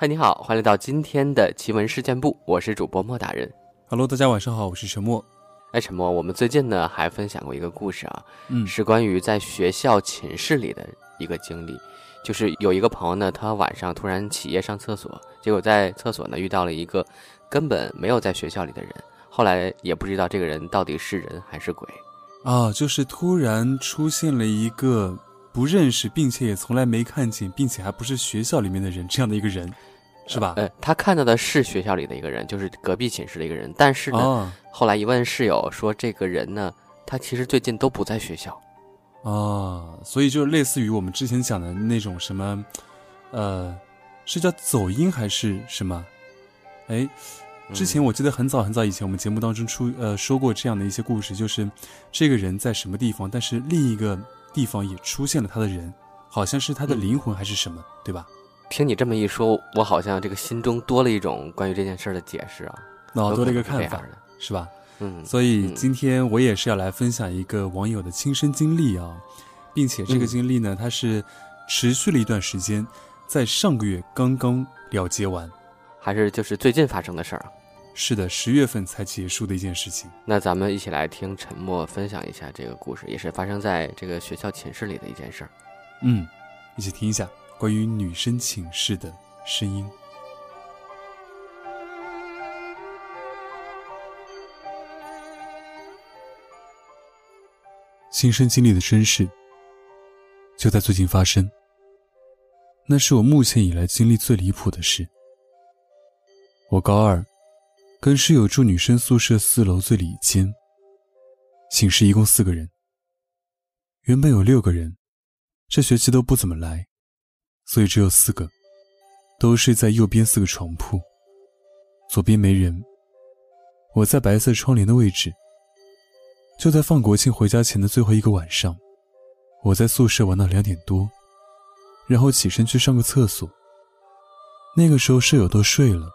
嗨，你好，欢迎来到今天的奇闻事件部，我是主播莫大人。Hello，大家晚上好，我是陈默。哎，陈默，我们最近呢还分享过一个故事啊，嗯是关于在学校寝室里的一个经历。就是有一个朋友呢，他晚上突然起夜上厕所，结果在厕所呢遇到了一个根本没有在学校里的人，后来也不知道这个人到底是人还是鬼。啊，就是突然出现了一个不认识，并且也从来没看见，并且还不是学校里面的人这样的一个人，是吧？呃，他看到的是学校里的一个人，就是隔壁寝室的一个人，但是呢，啊后来一问室友说，这个人呢，他其实最近都不在学校。啊，所以就类似于我们之前讲的那种什么，呃，是叫走音还是什么？哎，之前我记得很早很早以前，我们节目当中出呃说过这样的一些故事，就是这个人在什么地方，但是另一个地方也出现了他的人，好像是他的嗯灵魂还是什么，对吧？听你这么一说，我好像这个心中多了一种关于这件事儿的解释啊，脑多了一个看法是吧？嗯，所以嗯今天我也是要来分享一个网友的亲身经历啊，并且这个嗯经历呢，它是持续了一段时间，在上个月刚刚了结完。还是就是最近发生的事儿啊。是的，十月份才结束的一件事情。那咱们一起来听沉默分享一下这个故事，也是发生在这个学校寝室里的一件事儿。嗯，一起听一下关于女生寝室的声音。亲身经历的真事，就在最近发生。那是我目前以来经历最离谱的事。我高二，跟室友住女生宿舍四楼最里间。寝室一共四个人，原本有六个人，这学期都不怎么来，所以只有四个，都睡在右边四个床铺，左边没人。我在白色窗帘的位置。就在放国庆回家前的最后一个晚上，我在宿舍玩到两点多，然后起身去上个厕所。那个时候舍友都睡了，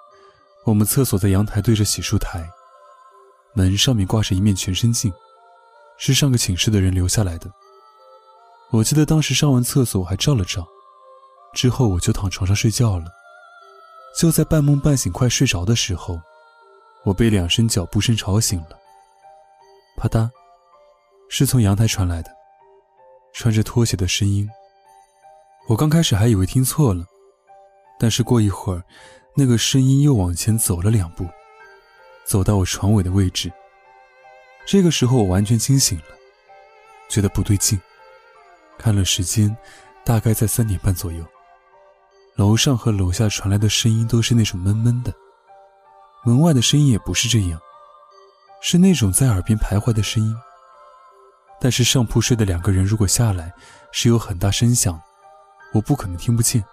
我们厕所在阳台对着洗漱台，门上面挂着一面全身镜，是上个寝室的人留下来的。我记得当时上完厕所我还照了照，之后我就躺床上睡觉了。就在半梦半醒快睡着的时候，我被两声脚步声吵醒了。啪嗒，是从阳台传来的，穿着拖鞋的声音。我刚开始还以为听错了，但是过一会儿，那个声音又往前走了两步，走到我床尾的位置。这个时候我完全清醒了，觉得不对劲，看了时间，大概在三点半左右。楼上和楼下传来的声音都是那种闷闷的，门外的声音也不是这样。是那种在耳边徘徊的声音，但是上铺睡的两个人如果下来，是有很大声响，我不可能听不见。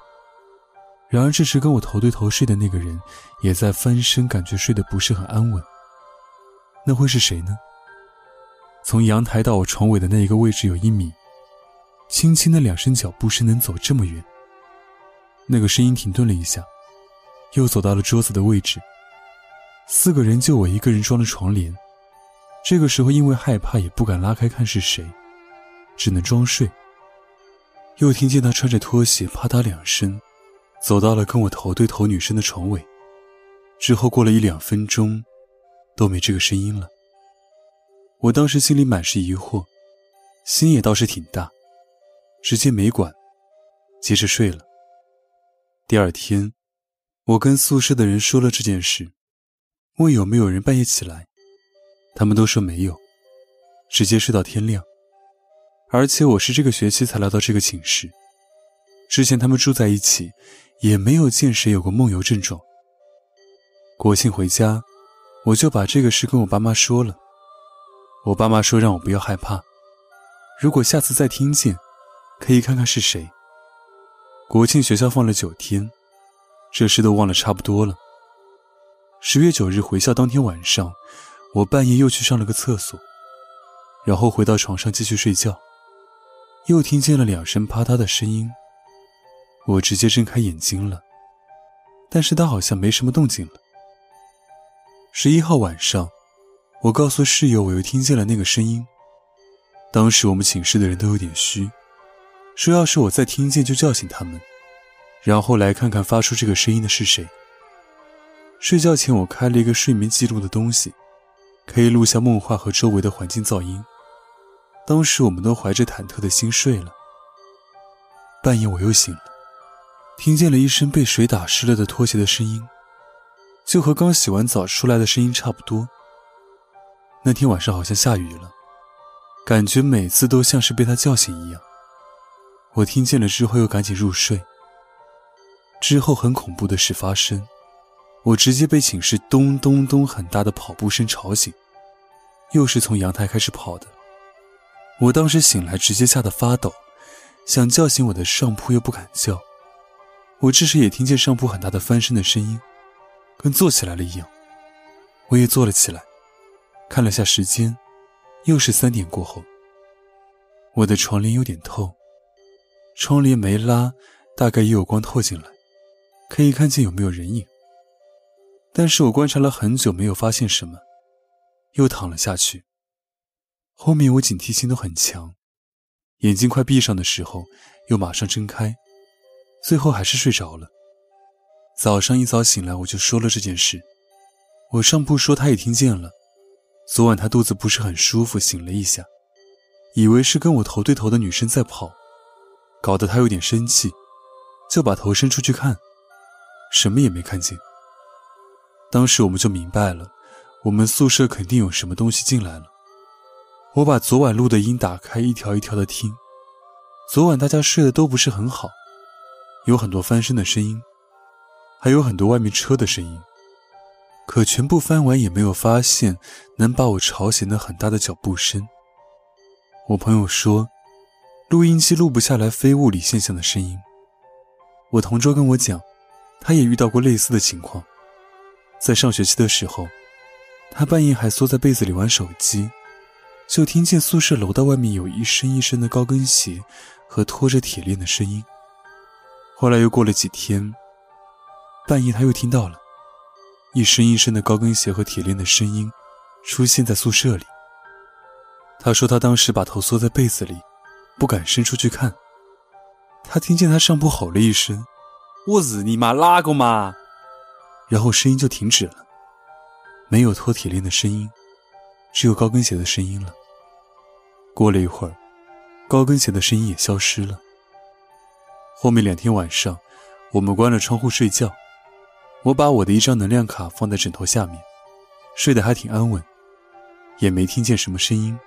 然而这时跟我头对头睡的那个人也在翻身，感觉睡得不是很安稳。那会是谁呢？从阳台到我床尾的那一个位置有一米，轻轻的两声脚步声能走这么远。那个声音停顿了一下，又走到了桌子的位置。四个人就我一个人装了床帘，这个时候因为害怕也不敢拉开看是谁，只能装睡。又听见他穿着拖鞋啪嗒两声，走到了跟我头对头女生的床尾。之后过了一两分钟，都没这个声音了。我当时心里满是疑惑，心也倒是挺大，直接没管，接着睡了。第二天，我跟宿舍的人说了这件事。问有没有人半夜起来，他们都说没有，直接睡到天亮。而且我是这个学期才来到这个寝室，之前他们住在一起，也没有见谁有过梦游症状。国庆回家，我就把这个事跟我爸妈说了。我爸妈说让我不要害怕，如果下次再听见，可以看看是谁。国庆学校放了九天，这事都忘了差不多了。十月九日回校当天晚上，我半夜又去上了个厕所，然后回到床上继续睡觉，又听见了两声啪嗒的声音，我直接睁开眼睛了，但是他好像没什么动静了。十一号晚上，我告诉室友我又听见了那个声音，当时我们寝室的人都有点虚，说要是我再听见就叫醒他们。然后来看看发出这个声音的是谁。睡觉前我开了一个睡眠记录的东西，可以录下梦话和周围的环境噪音。当时我们都怀着忐忑的心睡了。半夜我又醒了，听见了一声被水打湿了的拖鞋的声音，就和刚洗完澡出来的声音差不多。那天晚上好像下雨了，感觉每次都像是被他叫醒一样。我听见了之后又赶紧入睡。之后很恐怖的事发生，我直接被寝室咚咚咚很大的跑步声吵醒，又是从阳台开始跑的。我当时醒来直接吓得发抖。想叫醒我的上铺又不敢叫，我这时也听见上铺很大的翻身的声音，跟坐起来了一样。我也坐了起来，看了下时间，又是三点过后。我的床帘有点透，窗帘没拉，大概也有光透进来，可以看见有没有人影。但是我观察了很久，没有发现什么，又躺了下去。后面我警惕心都很强。眼睛快闭上的时候，又马上睁开，最后还是睡着了。早上一早醒来，我就说了这件事。我上铺说他也听见了。昨晚他肚子不是很舒服，醒了一下，以为是跟我头对头的女生在跑，搞得他有点生气，就把头伸出去看，什么也没看见。当时我们就明白了，我们宿舍肯定有什么东西进来了。我把昨晚录的音打开，一条一条的听。昨晚大家睡得都不是很好，有很多翻身的声音，还有很多外面车的声音。可全部翻完也没有发现能把我吵醒的很大的脚步声。我朋友说，录音机录不下来非物理现象的声音。我同桌跟我讲，他也遇到过类似的情况，在上学期的时候，他半夜还缩在被子里玩手机。就听见宿舍楼道外面有一声一声的高跟鞋和拖着铁链的声音。后来又过了几天，半夜他又听到了一声一声的高跟鞋和铁链的声音出现在宿舍里。他说他当时把头缩在被子里，不敢伸出去看。他听见他上铺吼了一声：“我日你妈哪个嘛！”然后声音就停止了，没有脱铁链的声音，只有高跟鞋的声音了。过了一会儿，高跟鞋的声音也消失了。后面两天晚上，我们关了窗户睡觉，我把我的一张能量卡放在枕头下面，睡得还挺安稳，也没听见什么声音。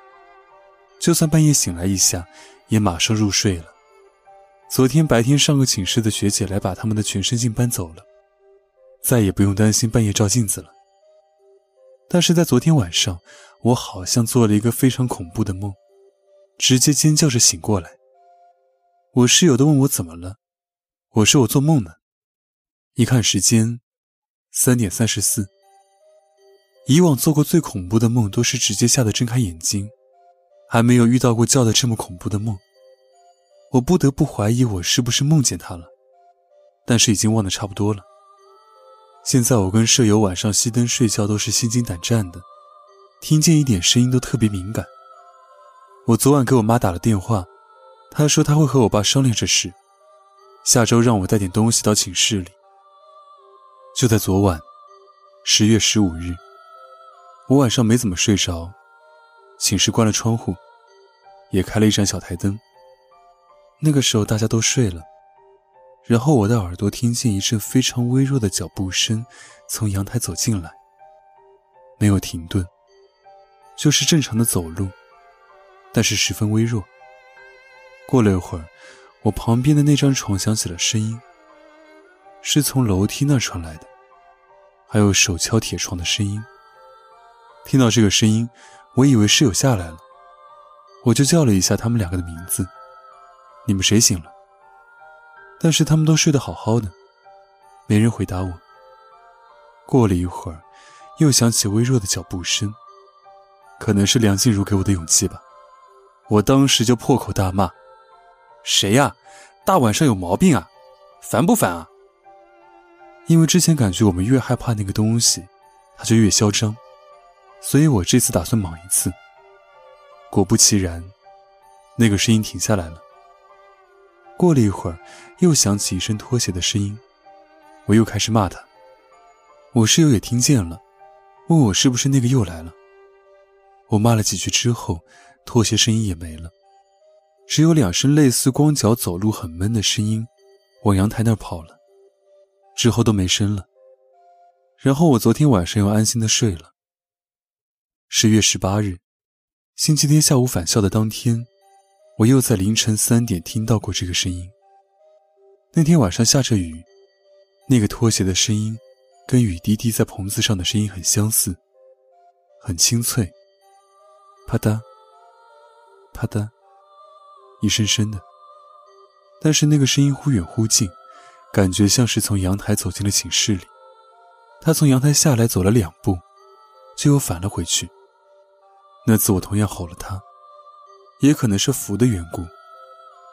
就算半夜醒来一下，也马上入睡了。昨天白天上个寝室的学姐来把他们的全身镜搬走了，再也不用担心半夜照镜子了。但是在昨天晚上，我好像做了一个非常恐怖的梦。直接尖叫着醒过来，我室友都问我怎么了，我说我做梦呢。一看时间，三点三十四。以往做过最恐怖的梦都是直接吓得睁开眼睛，还没有遇到过叫的这么恐怖的梦。我不得不怀疑我是不是梦见他了，但是已经忘得差不多了。现在我跟舍友晚上熄灯睡觉都是心惊胆战的，听见一点声音都特别敏感。我昨晚给我妈打了电话，她说她会和我爸商量这事，下周让我带点东西到寝室里。就在昨晚，十月十五日，我晚上没怎么睡着，寝室关了窗户，也开了一盏小台灯。那个时候大家都睡了，然后我的耳朵听见一阵非常微弱的脚步声从阳台走进来，没有停顿，就是正常的走路。但是十分微弱。过了一会儿，我旁边的那张床响起了声音，是从楼梯那传来的，还有手敲铁床的声音。听到这个声音，我以为室友下来了，我就叫了一下他们两个的名字：“你们谁醒了？”但是他们都睡得好好的，没人回答我。过了一会儿，又响起微弱的脚步声，可能是梁静茹给我的勇气吧。我当时就破口大骂：“谁呀？大晚上有毛病啊？烦不烦啊？”因为之前感觉我们越害怕那个东西，它就越嚣张，所以我这次打算莽一次。果不其然，那个声音停下来了。过了一会儿，又响起一声拖鞋的声音，我又开始骂他。我室友也听见了，问我是不是那个又来了。我骂了几句之后，拖鞋声音也没了，只有两声类似光脚走路很闷的声音，往阳台那儿跑了，之后都没声了。然后我昨天晚上又安心的睡了。十月十八日，星期天下午返校的当天。我又在凌晨三点听到过这个声音。那天晚上下着雨，那个拖鞋的声音跟雨滴滴在棚子上的声音很相似，很清脆，啪嗒，啪嗒，一声声的。但是那个声音忽远忽近，感觉像是从阳台走进了寝室里。他从阳台下来走了两步，就又返了回去。那次我同样吼了他。也可能是符的缘故。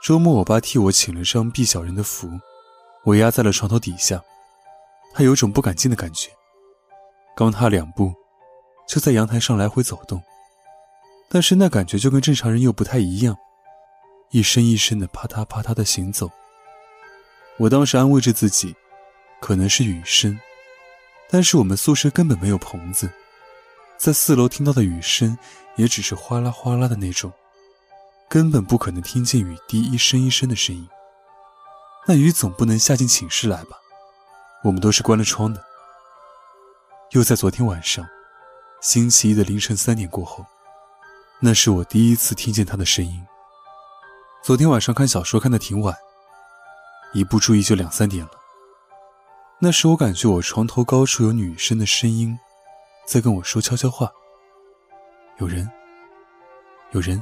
周末，我爸替我请了张避小人的符，我压在了床头底下。他有种不敢进的感觉，刚踏两步，就在阳台上来回走动。但是那感觉就跟正常人又不太一样，一声一声的啪嗒啪嗒的行走。我当时安慰着自己，可能是雨声，但是我们宿舍根本没有棚子，在四楼听到的雨声也只是哗啦哗啦的那种。根本不可能听见雨滴一声一声的声音。那雨总不能下进寝室来吧？我们都是关了窗的。又在昨天晚上，星期一的凌晨三点过后，那是我第一次听见他的声音。昨天晚上看小说看得挺晚，一不注意就两三点了。那时我感觉我床头高处有女生的声音，在跟我说悄悄话。有人，有人。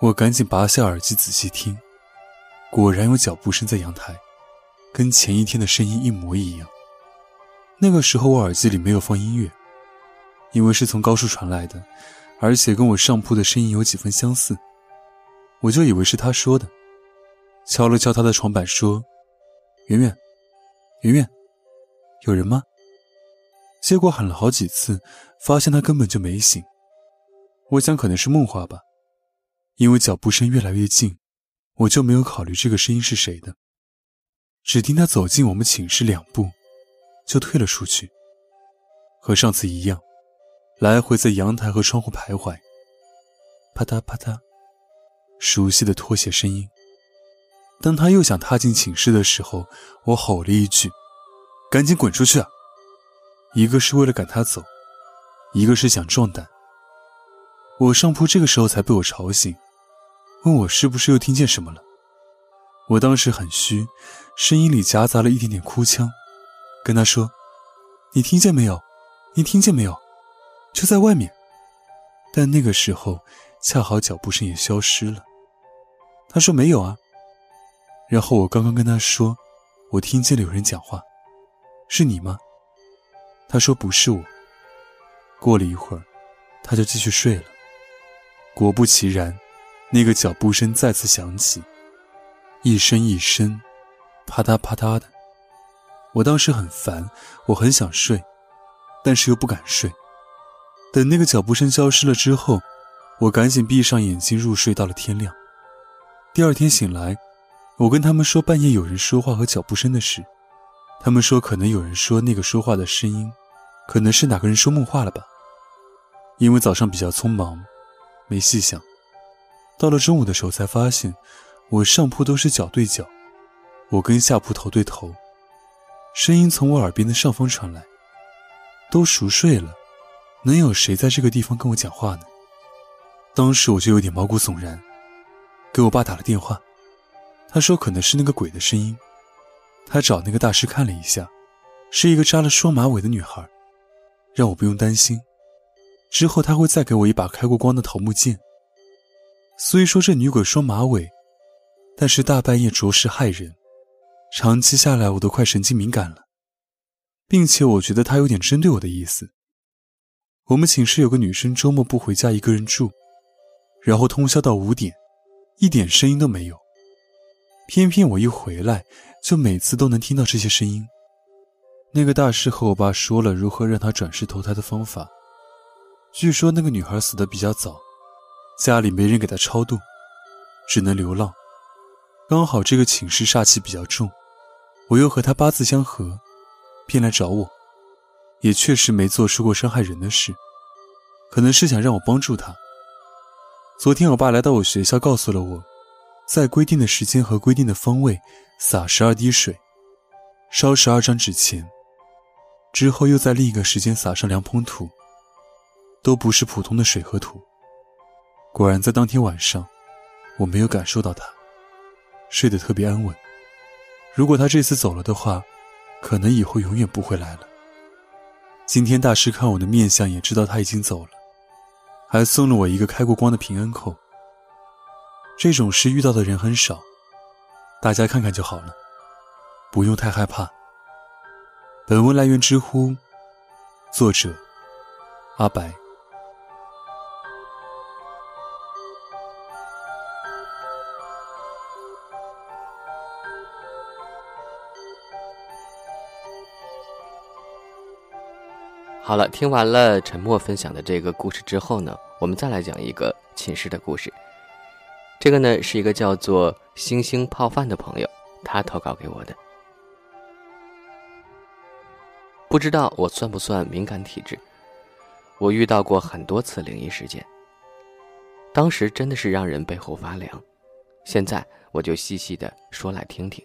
我赶紧拔下耳机仔细听，果然有脚步声在阳台，跟前一天的声音一模一样。那个时候我耳机里没有放音乐，因为是从高处传来的，而且跟我上铺的声音有几分相似，我就以为是他说的，敲了敲他的床板说：“圆圆，圆圆，有人吗？”结果喊了好几次，发现他根本就没醒。我想可能是梦话吧。因为脚步声越来越近，我就没有考虑这个声音是谁的。只听他走进我们寝室两步，就退了出去，和上次一样，来回在阳台和窗户徘徊。啪嗒啪嗒，熟悉的拖鞋声音。当他又想踏进寝室的时候，我吼了一句：“赶紧滚出去啊！”一个是为了赶他走，一个是想壮胆。我上铺这个时候才被我吵醒。问我是不是又听见什么了？我当时很虚，声音里夹杂了一点点哭腔，跟他说：“你听见没有？你听见没有？就在外面。”但那个时候恰好脚步声也消失了。他说：“没有啊。”然后我刚刚跟他说：“我听见了有人讲话，是你吗？”他说：“不是我。”过了一会儿，他就继续睡了。果不其然。那个脚步声再次响起，一声一声，啪嗒啪嗒的。我当时很烦，我很想睡，但是又不敢睡。等那个脚步声消失了之后，我赶紧闭上眼睛入睡，到了天亮。第二天醒来，我跟他们说半夜有人说话和脚步声的事，他们说可能有人说那个说话的声音，可能是哪个人说梦话了吧。因为早上比较匆忙，没细想。到了中午的时候，才发现我上铺都是脚对脚，我跟下铺头对头，声音从我耳边的上方传来。都熟睡了，能有谁在这个地方跟我讲话呢？当时我就有点毛骨悚然，给我爸打了电话，他说可能是那个鬼的声音。他找那个大师看了一下，是一个扎了双马尾的女孩，让我不用担心，之后他会再给我一把开过光的桃木剑。虽说这女鬼双马尾，但是大半夜着实害人，长期下来我都快神经敏感了，并且我觉得她有点针对我的意思。我们寝室有个女生周末不回家一个人住，然后通宵到五点，一点声音都没有。偏偏我一回来，就每次都能听到这些声音。那个大师和我爸说了如何让他转世投胎的方法，据说那个女孩死的比较早。家里没人给她超度，只能流浪。刚好这个寝室煞气比较重，我又和他八字相合，便来找我。也确实没做出过伤害人的事，可能是想让我帮助他。昨天我爸来到我学校，告诉了我，在规定的时间和规定的方位撒十二滴水，烧十二张纸钱，之后又在另一个时间撒上两捧土，都不是普通的水和土。果然，在当天晚上，我没有感受到他，睡得特别安稳。如果他这次走了的话，可能以后永远不会来了。今天大师看我的面相，也知道他已经走了，还送了我一个开过光的平安扣。这种事遇到的人很少，大家看看就好了，不用太害怕。本文来源知乎，作者阿白。好了，听完了沉默分享的这个故事之后呢，我们再来讲一个寝室的故事。这个呢是一个叫做“星星泡饭”的朋友，他投稿给我的。不知道我算不算敏感体质？我遇到过很多次灵异事件，当时真的是让人背后发凉。现在我就细细的说来听听。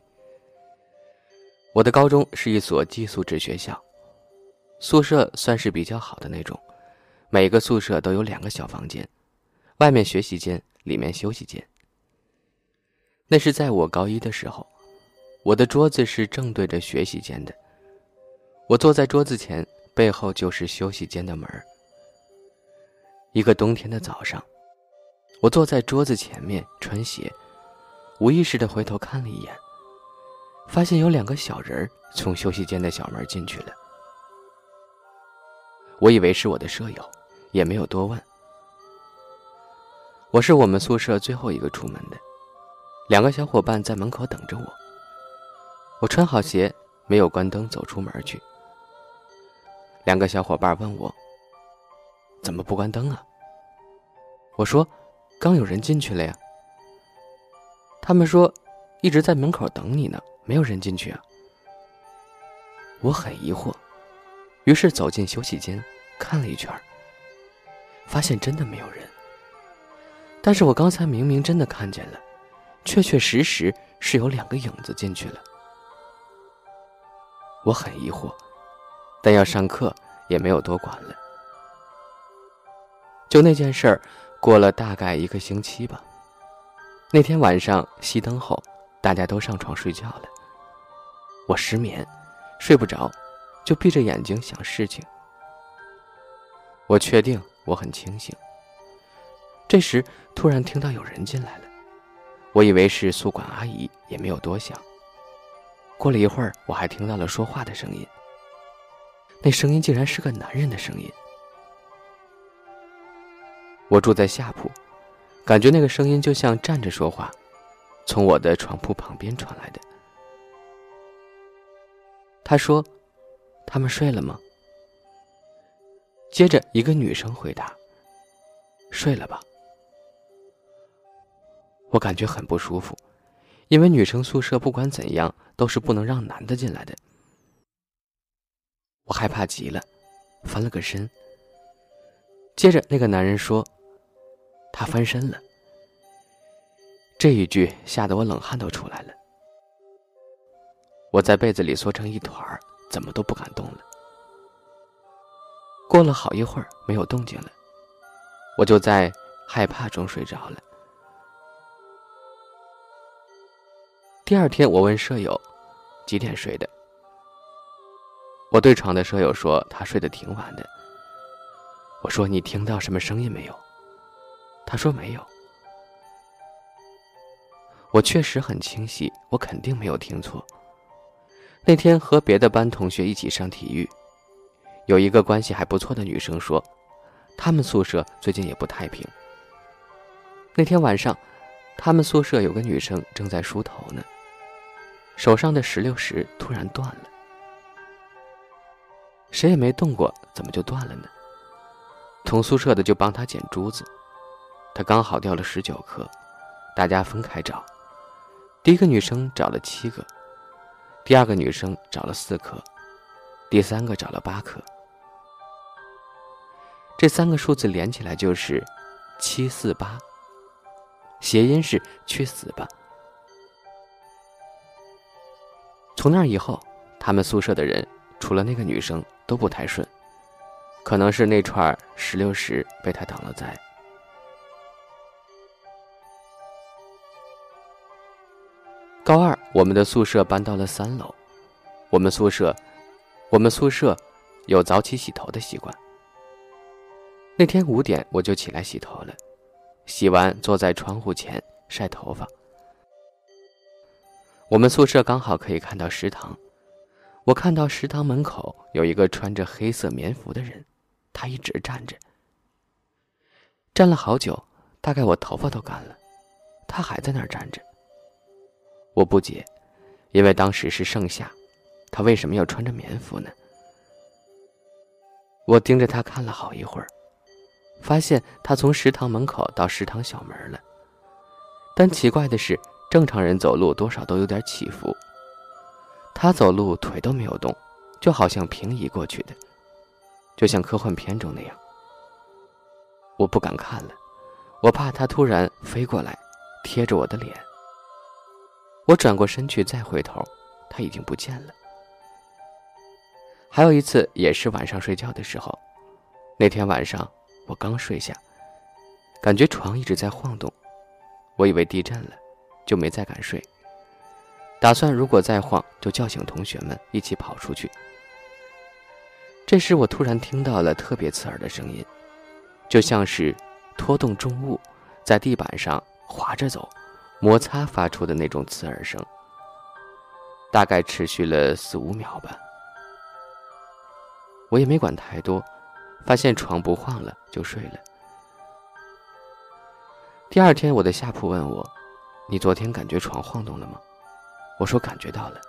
我的高中是一所寄宿制学校。宿舍算是比较好的那种，每个宿舍都有两个小房间，外面学习间，里面休息间。那是在我高一的时候，我的桌子是正对着学习间的，我坐在桌子前，背后就是休息间的门一个冬天的早上，我坐在桌子前面穿鞋，无意识的回头看了一眼，发现有两个小人从休息间的小门进去了。我以为是我的舍友，也没有多问。我是我们宿舍最后一个出门的，两个小伙伴在门口等着我。我穿好鞋，没有关灯，走出门去。两个小伙伴问我：“怎么不关灯啊？”我说：“刚有人进去了呀。”他们说：“一直在门口等你呢，没有人进去啊。”我很疑惑。于是走进休息间，看了一圈，发现真的没有人。但是我刚才明明真的看见了，确确实实是有两个影子进去了。我很疑惑，但要上课也没有多管了。就那件事儿，过了大概一个星期吧。那天晚上熄灯后，大家都上床睡觉了，我失眠，睡不着。就闭着眼睛想事情。我确定我很清醒。这时突然听到有人进来了，我以为是宿管阿姨，也没有多想。过了一会儿，我还听到了说话的声音。那声音竟然是个男人的声音。我住在下铺，感觉那个声音就像站着说话，从我的床铺旁边传来的。他说。他们睡了吗？接着，一个女生回答：“睡了吧。”我感觉很不舒服，因为女生宿舍不管怎样都是不能让男的进来的。我害怕极了，翻了个身。接着，那个男人说：“他翻身了。”这一句吓得我冷汗都出来了。我在被子里缩成一团儿。怎么都不敢动了。过了好一会儿，没有动静了，我就在害怕中睡着了。第二天，我问舍友几点睡的，我对床的舍友说他睡得挺晚的。我说你听到什么声音没有？他说没有。我确实很清晰，我肯定没有听错。那天和别的班同学一起上体育，有一个关系还不错的女生说，他们宿舍最近也不太平。那天晚上，他们宿舍有个女生正在梳头呢，手上的石榴石突然断了，谁也没动过，怎么就断了呢？同宿舍的就帮她捡珠子，她刚好掉了十九颗，大家分开找，第一个女生找了七个，第二个女生找了四颗，第三个找了八颗。这三个数字连起来就是七四八，谐音是“去死吧”。从那以后，他们宿舍的人除了那个女生都不太顺，可能是那串石榴石被他挡了灾。高二，我们的宿舍搬到了三楼。我们宿舍，我们宿舍有早起洗头的习惯。那天五点我就起来洗头了，洗完坐在窗户前晒头发。我们宿舍刚好可以看到食堂，我看到食堂门口有一个穿着黑色棉服的人，他一直站着，站了好久，大概我头发都干了，他还在那儿站着。我不解，因为当时是盛夏，他为什么要穿着棉服呢？我盯着他看了好一会儿。发现他从食堂门口到食堂小门了，但奇怪的是，正常人走路多少都有点起伏，他走路腿都没有动，就好像平移过去的，就像科幻片中那样。我不敢看了，我怕他突然飞过来，贴着我的脸。我转过身去再回头，他已经不见了。还有一次也是晚上睡觉的时候，那天晚上。我刚睡下，感觉床一直在晃动，我以为地震了，就没再敢睡。打算如果再晃，就叫醒同学们一起跑出去。这时我突然听到了特别刺耳的声音，就像是拖动重物在地板上滑着走，摩擦发出的那种刺耳声。大概持续了四五秒吧，我也没管太多。发现床不晃了，就睡了。第二天，我的下铺问我：“你昨天感觉床晃动了吗？”我说：“感觉到了。”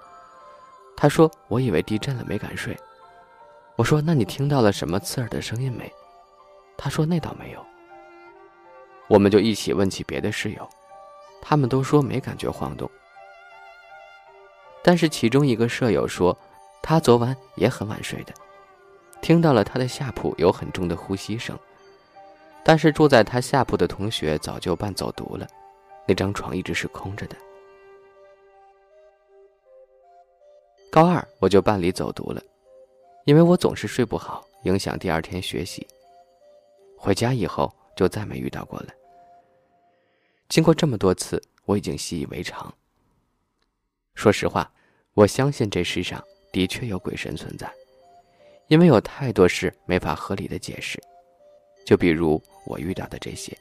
他说：“我以为地震了，没敢睡。”我说：“那你听到了什么刺耳的声音没？”他说：“那倒没有。”我们就一起问起别的室友，他们都说没感觉晃动。但是其中一个舍友说，他昨晚也很晚睡的。听到了他的下铺有很重的呼吸声，但是住在他下铺的同学早就办走读了，那张床一直是空着的。高二我就办理走读了，因为我总是睡不好，影响第二天学习。回家以后就再没遇到过了。经过这么多次，我已经习以为常。说实话，我相信这世上的确有鬼神存在。因为有太多事没法合理的解释，就比如我遇到的这些。